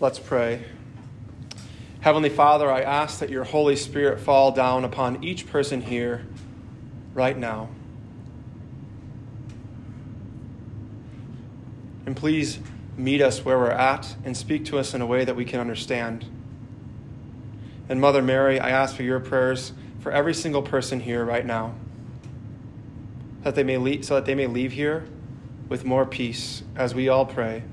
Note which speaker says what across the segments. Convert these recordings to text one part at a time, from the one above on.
Speaker 1: Let's pray. Heavenly Father, I ask that your Holy Spirit fall down upon each person here right now. And please meet us where we're at and speak to us in a way that we can understand. And Mother Mary, I ask for your prayers for every single person here right now. That they may leave, so that they may leave here with more peace as we all pray.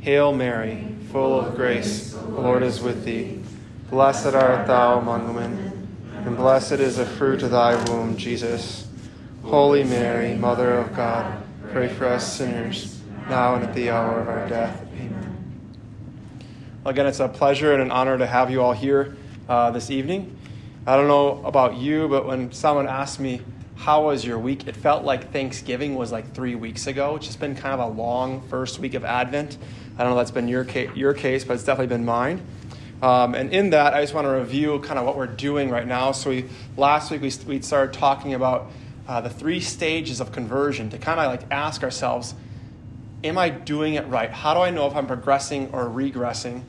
Speaker 1: Hail Mary, full of grace, the Lord is with thee. Blessed art thou among women, and blessed is the fruit of thy womb, Jesus. Holy Mary, Mother of God, pray for us sinners, now and at the hour of our death. Amen. Well, again, it's a pleasure and an honor to have you all here uh, this evening. I don't know about you, but when someone asked me, how was your week? It felt like Thanksgiving was like three weeks ago. It's just been kind of a long first week of Advent. I don't know if that's been your case, your case but it's definitely been mine. Um, and in that, I just want to review kind of what we're doing right now. So we, last week we, we started talking about uh, the three stages of conversion to kind of like ask ourselves, am I doing it right? How do I know if I'm progressing or regressing?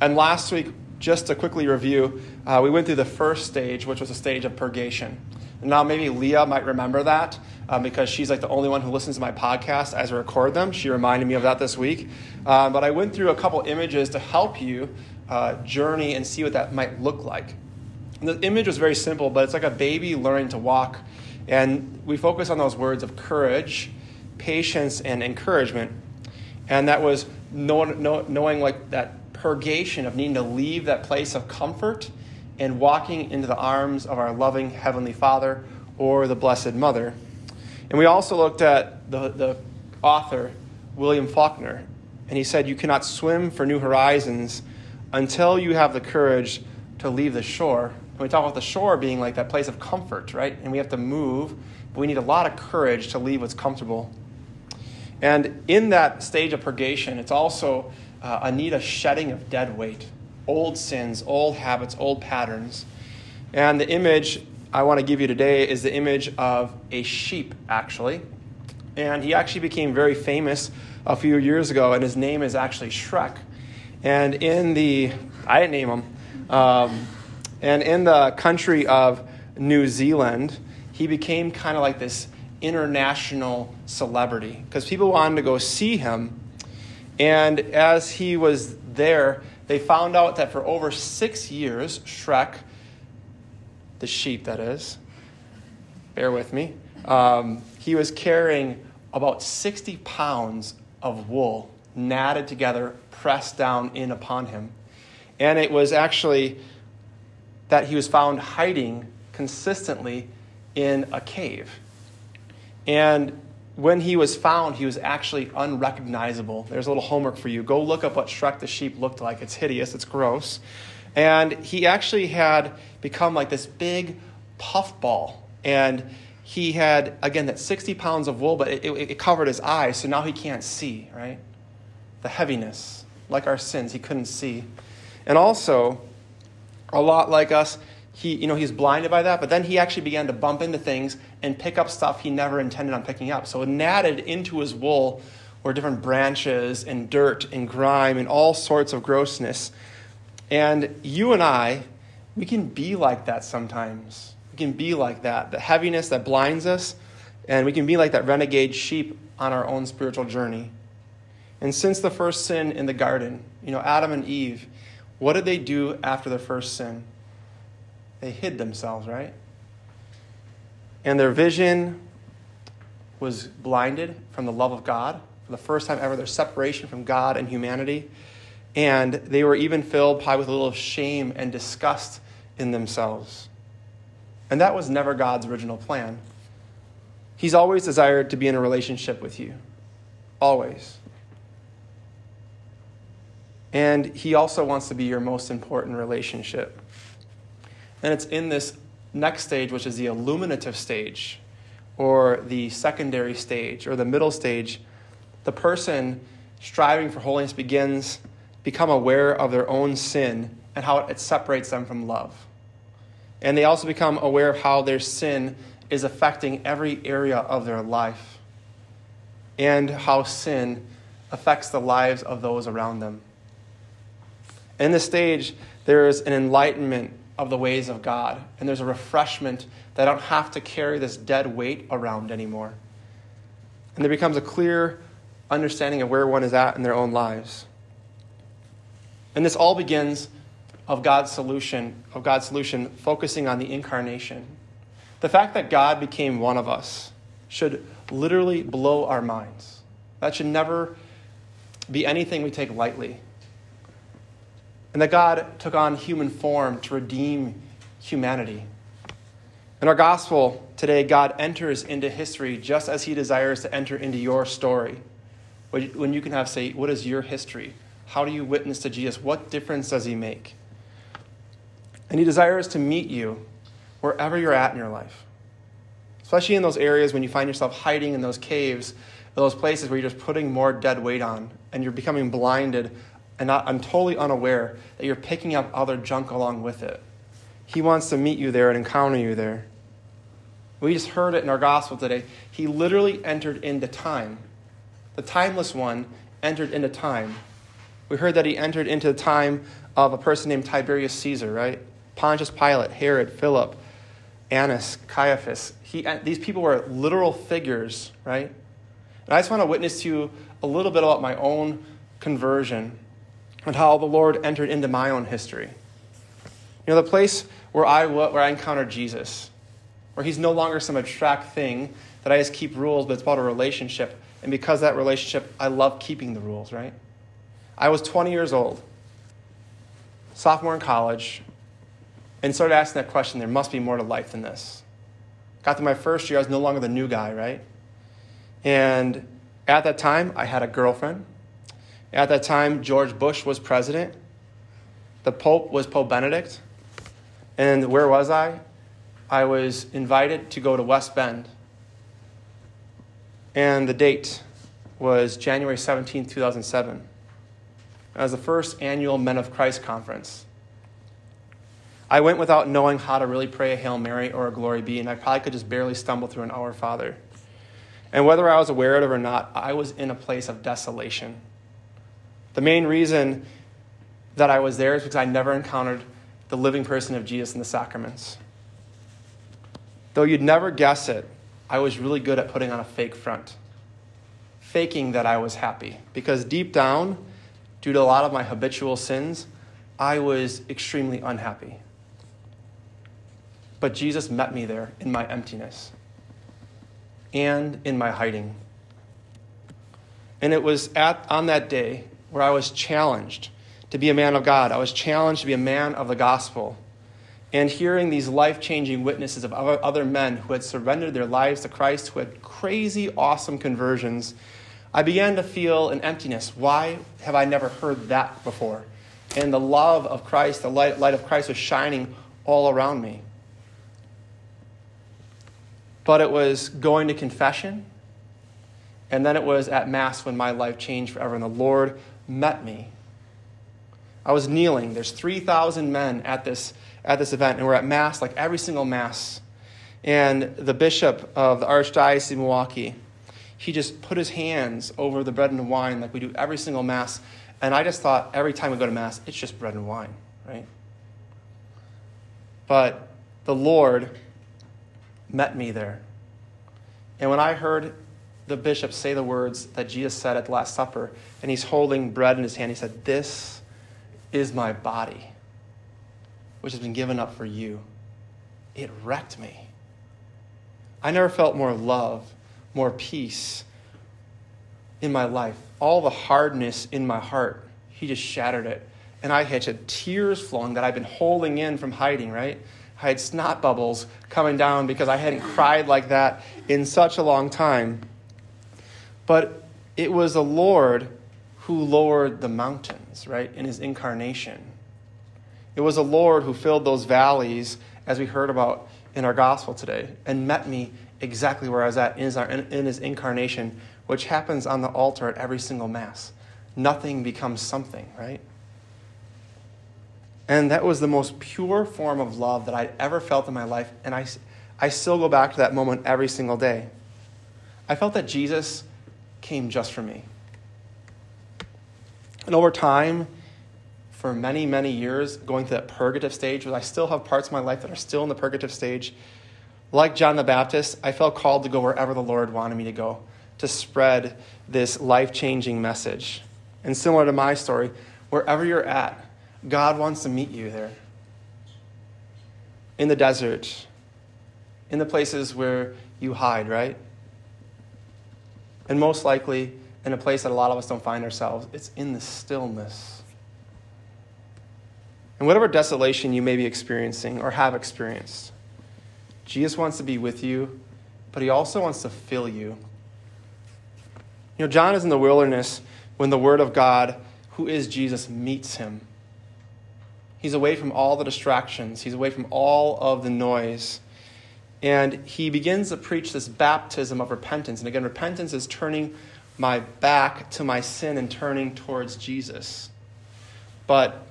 Speaker 1: And last week, just to quickly review, uh, we went through the first stage, which was a stage of purgation. Now, maybe Leah might remember that um, because she's like the only one who listens to my podcast as I record them. She reminded me of that this week. Um, but I went through a couple images to help you uh, journey and see what that might look like. And the image was very simple, but it's like a baby learning to walk. And we focus on those words of courage, patience, and encouragement. And that was knowing, knowing like that purgation of needing to leave that place of comfort and walking into the arms of our loving Heavenly Father or the Blessed Mother. And we also looked at the, the author, William Faulkner, and he said, You cannot swim for new horizons until you have the courage to leave the shore. And we talk about the shore being like that place of comfort, right? And we have to move, but we need a lot of courage to leave what's comfortable. And in that stage of purgation, it's also uh, a need a shedding of dead weight old sins, old habits, old patterns. And the image I want to give you today is the image of a sheep, actually. And he actually became very famous a few years ago, and his name is actually Shrek. And in the, I didn't name him, um, and in the country of New Zealand, he became kind of like this international celebrity because people wanted to go see him. And as he was there, they found out that for over six years, Shrek, the sheep that is, bear with me, um, he was carrying about 60 pounds of wool knotted together, pressed down in upon him. And it was actually that he was found hiding consistently in a cave. And when he was found, he was actually unrecognizable. There's a little homework for you. Go look up what Shrek the sheep looked like. It's hideous, it's gross. And he actually had become like this big puffball. And he had, again, that 60 pounds of wool, but it, it, it covered his eyes, so now he can't see, right? The heaviness, like our sins, he couldn't see. And also, a lot like us, he, you know, he's blinded by that, but then he actually began to bump into things and pick up stuff he never intended on picking up. So it knotted into his wool were different branches and dirt and grime and all sorts of grossness. And you and I, we can be like that sometimes. We can be like that, the heaviness that blinds us, and we can be like that renegade sheep on our own spiritual journey. And since the first sin in the garden, you know, Adam and Eve, what did they do after their first sin? They hid themselves, right? And their vision was blinded from the love of God. For the first time ever, their separation from God and humanity. And they were even filled probably with a little shame and disgust in themselves. And that was never God's original plan. He's always desired to be in a relationship with you. Always. And He also wants to be your most important relationship. And it's in this next stage, which is the illuminative stage, or the secondary stage, or the middle stage. The person striving for holiness begins become aware of their own sin and how it separates them from love. And they also become aware of how their sin is affecting every area of their life and how sin affects the lives of those around them. In this stage, there is an enlightenment of the ways of God, and there's a refreshment that I don't have to carry this dead weight around anymore. And there becomes a clear understanding of where one is at in their own lives. And this all begins of God's solution, of God's solution focusing on the incarnation. The fact that God became one of us should literally blow our minds. That should never be anything we take lightly. And that God took on human form to redeem humanity. In our gospel today, God enters into history just as he desires to enter into your story. When you can have, say, what is your history? How do you witness to Jesus? What difference does he make? And he desires to meet you wherever you're at in your life. Especially in those areas when you find yourself hiding in those caves, those places where you're just putting more dead weight on and you're becoming blinded and I'm totally unaware that you're picking up other junk along with it. He wants to meet you there and encounter you there. We just heard it in our gospel today. He literally entered into time. The timeless one entered into time. We heard that he entered into the time of a person named Tiberius Caesar, right? Pontius Pilate, Herod, Philip, Annas, Caiaphas. He, uh, these people were literal figures, right? And I just want to witness to you a little bit about my own conversion and how the Lord entered into my own history. You know, the place where I, where I encountered Jesus, where he's no longer some abstract thing that I just keep rules, but it's about a relationship. And because that relationship, I love keeping the rules, right? I was 20 years old, sophomore in college, and started asking that question there must be more to life than this. Got to my first year, I was no longer the new guy, right? And at that time, I had a girlfriend. At that time, George Bush was president. The Pope was Pope Benedict. And where was I? I was invited to go to West Bend. And the date was January 17, 2007. It was the first annual Men of Christ conference. I went without knowing how to really pray a Hail Mary or a Glory Be, and I probably could just barely stumble through an Our Father. And whether I was aware of it or not, I was in a place of desolation. The main reason that I was there is because I never encountered the living person of Jesus in the sacraments. Though you'd never guess it, I was really good at putting on a fake front, faking that I was happy. Because deep down, due to a lot of my habitual sins, I was extremely unhappy. But Jesus met me there in my emptiness and in my hiding. And it was at, on that day where I was challenged to be a man of God. I was challenged to be a man of the gospel. And hearing these life changing witnesses of other men who had surrendered their lives to Christ, who had crazy, awesome conversions, I began to feel an emptiness. Why have I never heard that before? And the love of Christ, the light, light of Christ was shining all around me. But it was going to confession, and then it was at Mass when my life changed forever, and the Lord met me I was kneeling. There's 3,000 men at this, at this event, and we're at Mass, like every single Mass. And the bishop of the Archdiocese of Milwaukee, he just put his hands over the bread and wine like we do every single Mass. And I just thought every time we go to Mass, it's just bread and wine, right? But the Lord met me there. And when I heard the bishop say the words that Jesus said at the Last Supper, and he's holding bread in his hand, he said, This is my body, which has been given up for you. It wrecked me. I never felt more love, more peace in my life. All the hardness in my heart, he just shattered it. And I had tears flowing that I've been holding in from hiding, right? I had snot bubbles coming down because I hadn't cried like that in such a long time. But it was the Lord who lowered the mountains, right, in his incarnation. It was the Lord who filled those valleys, as we heard about in our gospel today, and met me exactly where I was at in his, incarnation, which happens on the altar at every single Mass. Nothing becomes something, right? And that was the most pure form of love that I'd ever felt in my life. And I, I still go back to that moment every single day. I felt that Jesus came just for me. And over time, for many, many years, going through that purgative stage, where I still have parts of my life that are still in the purgative stage. Like John the Baptist, I felt called to go wherever the Lord wanted me to go, to spread this life changing message. And similar to my story, wherever you're at, God wants to meet you there. In the desert, in the places where you hide, right? And most likely, in a place that a lot of us don't find ourselves, it's in the stillness. And whatever desolation you may be experiencing or have experienced, Jesus wants to be with you, but he also wants to fill you. You know, John is in the wilderness when the Word of God, who is Jesus, meets him. He's away from all the distractions, he's away from all of the noise. And he begins to preach this baptism of repentance. And again, repentance is turning my back to my sin and turning towards Jesus. But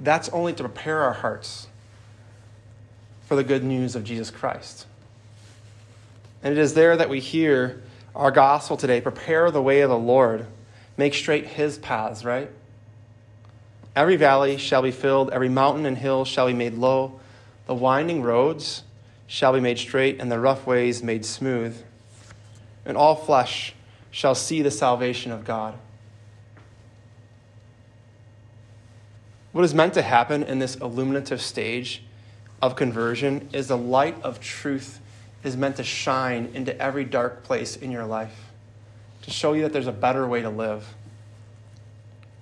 Speaker 1: that's only to prepare our hearts for the good news of Jesus Christ. And it is there that we hear our gospel today prepare the way of the Lord, make straight his paths, right? Every valley shall be filled, every mountain and hill shall be made low, the winding roads shall be made straight, and the rough ways made smooth. And all flesh shall see the salvation of God. What is meant to happen in this illuminative stage of conversion is the light of truth is meant to shine into every dark place in your life, to show you that there's a better way to live.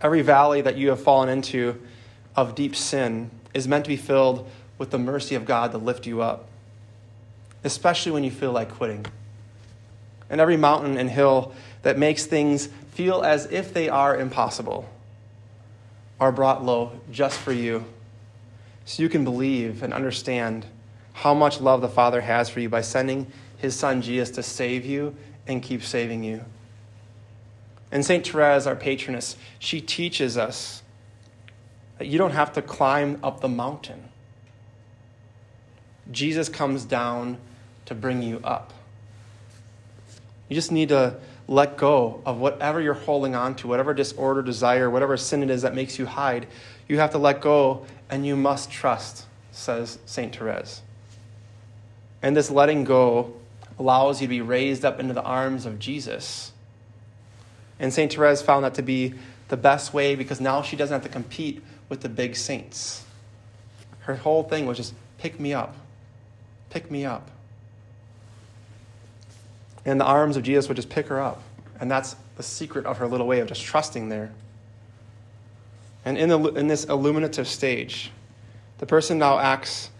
Speaker 1: Every valley that you have fallen into of deep sin is meant to be filled with the mercy of God to lift you up especially when you feel like quitting. And every mountain and hill that makes things feel as if they are impossible are brought low just for you, so you can believe and understand how much love the Father has for you by sending his Son Jesus to save you and keep saving you. And St. Therese, our patroness, she teaches us that you don't have to climb up the mountain. Jesus comes down to bring you up. You just need to let go of whatever you're holding on to, whatever disorder, desire, whatever sin it is that makes you hide. You have to let go and you must trust, says St. Therese. And this letting go allows you to be raised up into the arms of Jesus. And St. Therese found that to be the best way because now she doesn't have to compete with the big saints. Her whole thing was just pick me up, pick me up and the arms of Jesus would just pick her up. And that's the secret of her little way of just trusting there. And in, the, in this illuminative stage, the person now acts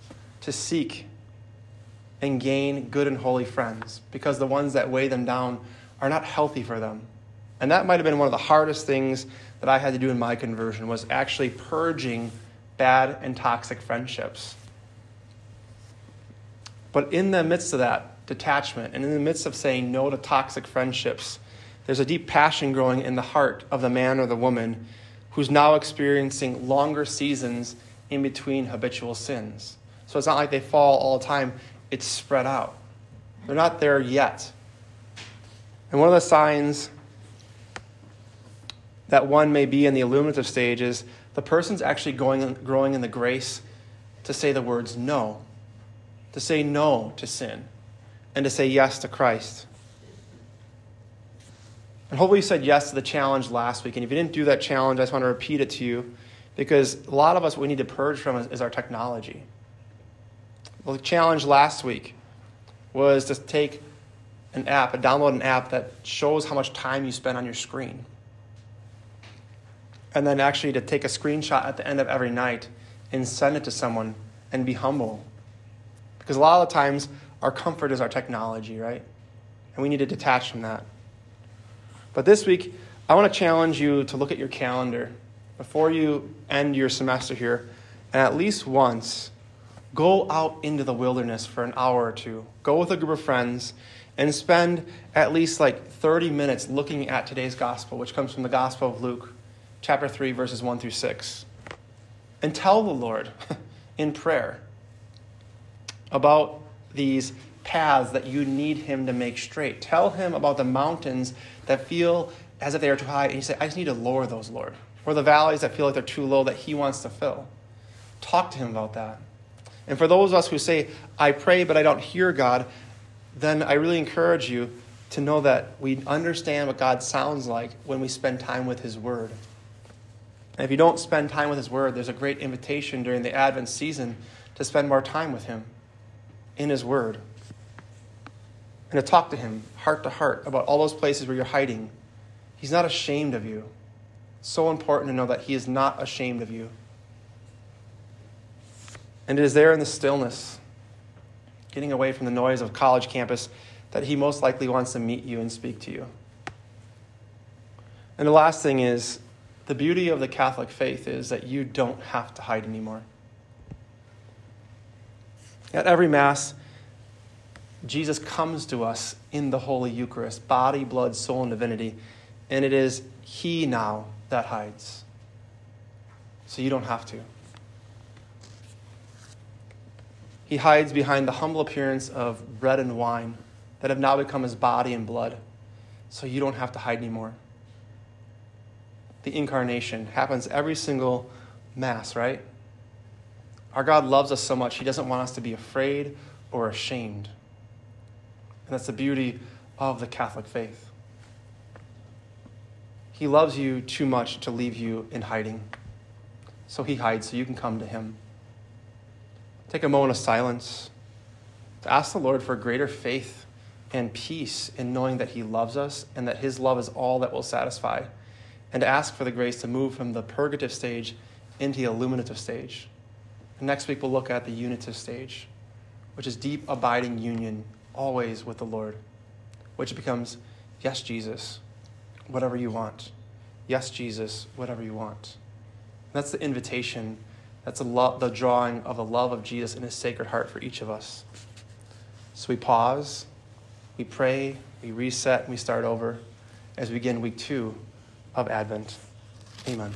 Speaker 1: to seek and gain good and holy friends because the ones that weigh them down are not healthy for them. And that might have been one of the hardest things that I had to do in my conversion was actually purging bad and toxic friendships. But in the midst of that, detachment and in the midst of saying no to toxic friendships, there's a deep passion growing in the heart of the man or the woman who's now experiencing longer seasons in between habitual sins. So it's not like they fall all the time, it's spread out. They're not there yet. And one of the signs that one may be in the illuminative stage is the person's actually going, growing in the grace to say the words no, to say no to sin and to say yes to Christ. And hopefully, you said yes to the challenge last week. And if you didn't do that challenge, I just want to repeat it to you because a lot of us, we need to purge from is, is our technology. The challenge last week was to take an app, download an app that shows how much time you spend on your screen. And then actually to take a screenshot at the end of every night and send it to someone and be humble. Because a lot of the times, our comfort is our technology, right? And we need to detach from that. But this week, I want to challenge you to look at your calendar before you end your semester here, and at least once, go out into the wilderness for an hour or two. Go with a group of friends and spend at least like 30 minutes looking at today's gospel, which comes from the Gospel of Luke, chapter 3, verses 1 through 6. And tell the Lord in prayer about these paths that you need Him to make straight. Tell Him about the mountains that feel as if they are too high, and you say, I just need to lower those, Lord. Or the valleys that feel like they're too low that He wants to fill. Talk to Him about that. And for those of us who say, I pray, but I don't hear God, then I really encourage you to know that we understand what God sounds like when we spend time with His Word. And if you don't spend time with His Word, there's a great invitation during the Advent season to spend more time with Him in His Word and to talk to Him heart to heart about all those places where you're hiding. He's not ashamed of you. So important to know that He is not ashamed of you. And it is there in the stillness, getting away from the noise of college campus, that He most likely wants to meet you and speak to you. And the last thing is the beauty of the Catholic faith is that you don't have to hide anymore. At every Mass, Jesus comes to us in the Holy Eucharist, body, blood, soul, and divinity, and it is He now that hides. So you don't have to. He hides behind the humble appearance of bread and wine that have now become His body and blood, so you don't have to hide anymore. The incarnation happens every single Mass, right? Our God loves us so much, He doesn't want us to be afraid or ashamed. And that's the beauty of the Catholic faith. He loves you too much to leave you in hiding. So he hides so you can come to him. Take a moment of silence to ask the Lord for greater faith and peace in knowing that he loves us and that his love is all that will satisfy. And to ask for the grace to move from the purgative stage into the illuminative stage. And next week we'll look at the unitive stage, which is deep abiding union always with the Lord, which becomes, yes, Jesus, whatever you want. Yes, Jesus, whatever you want. That's the invitation. That's lo- the drawing of the love of Jesus in his sacred heart for each of us. So we pause, we pray, we reset, and we start over as we begin week two of Advent. Amen.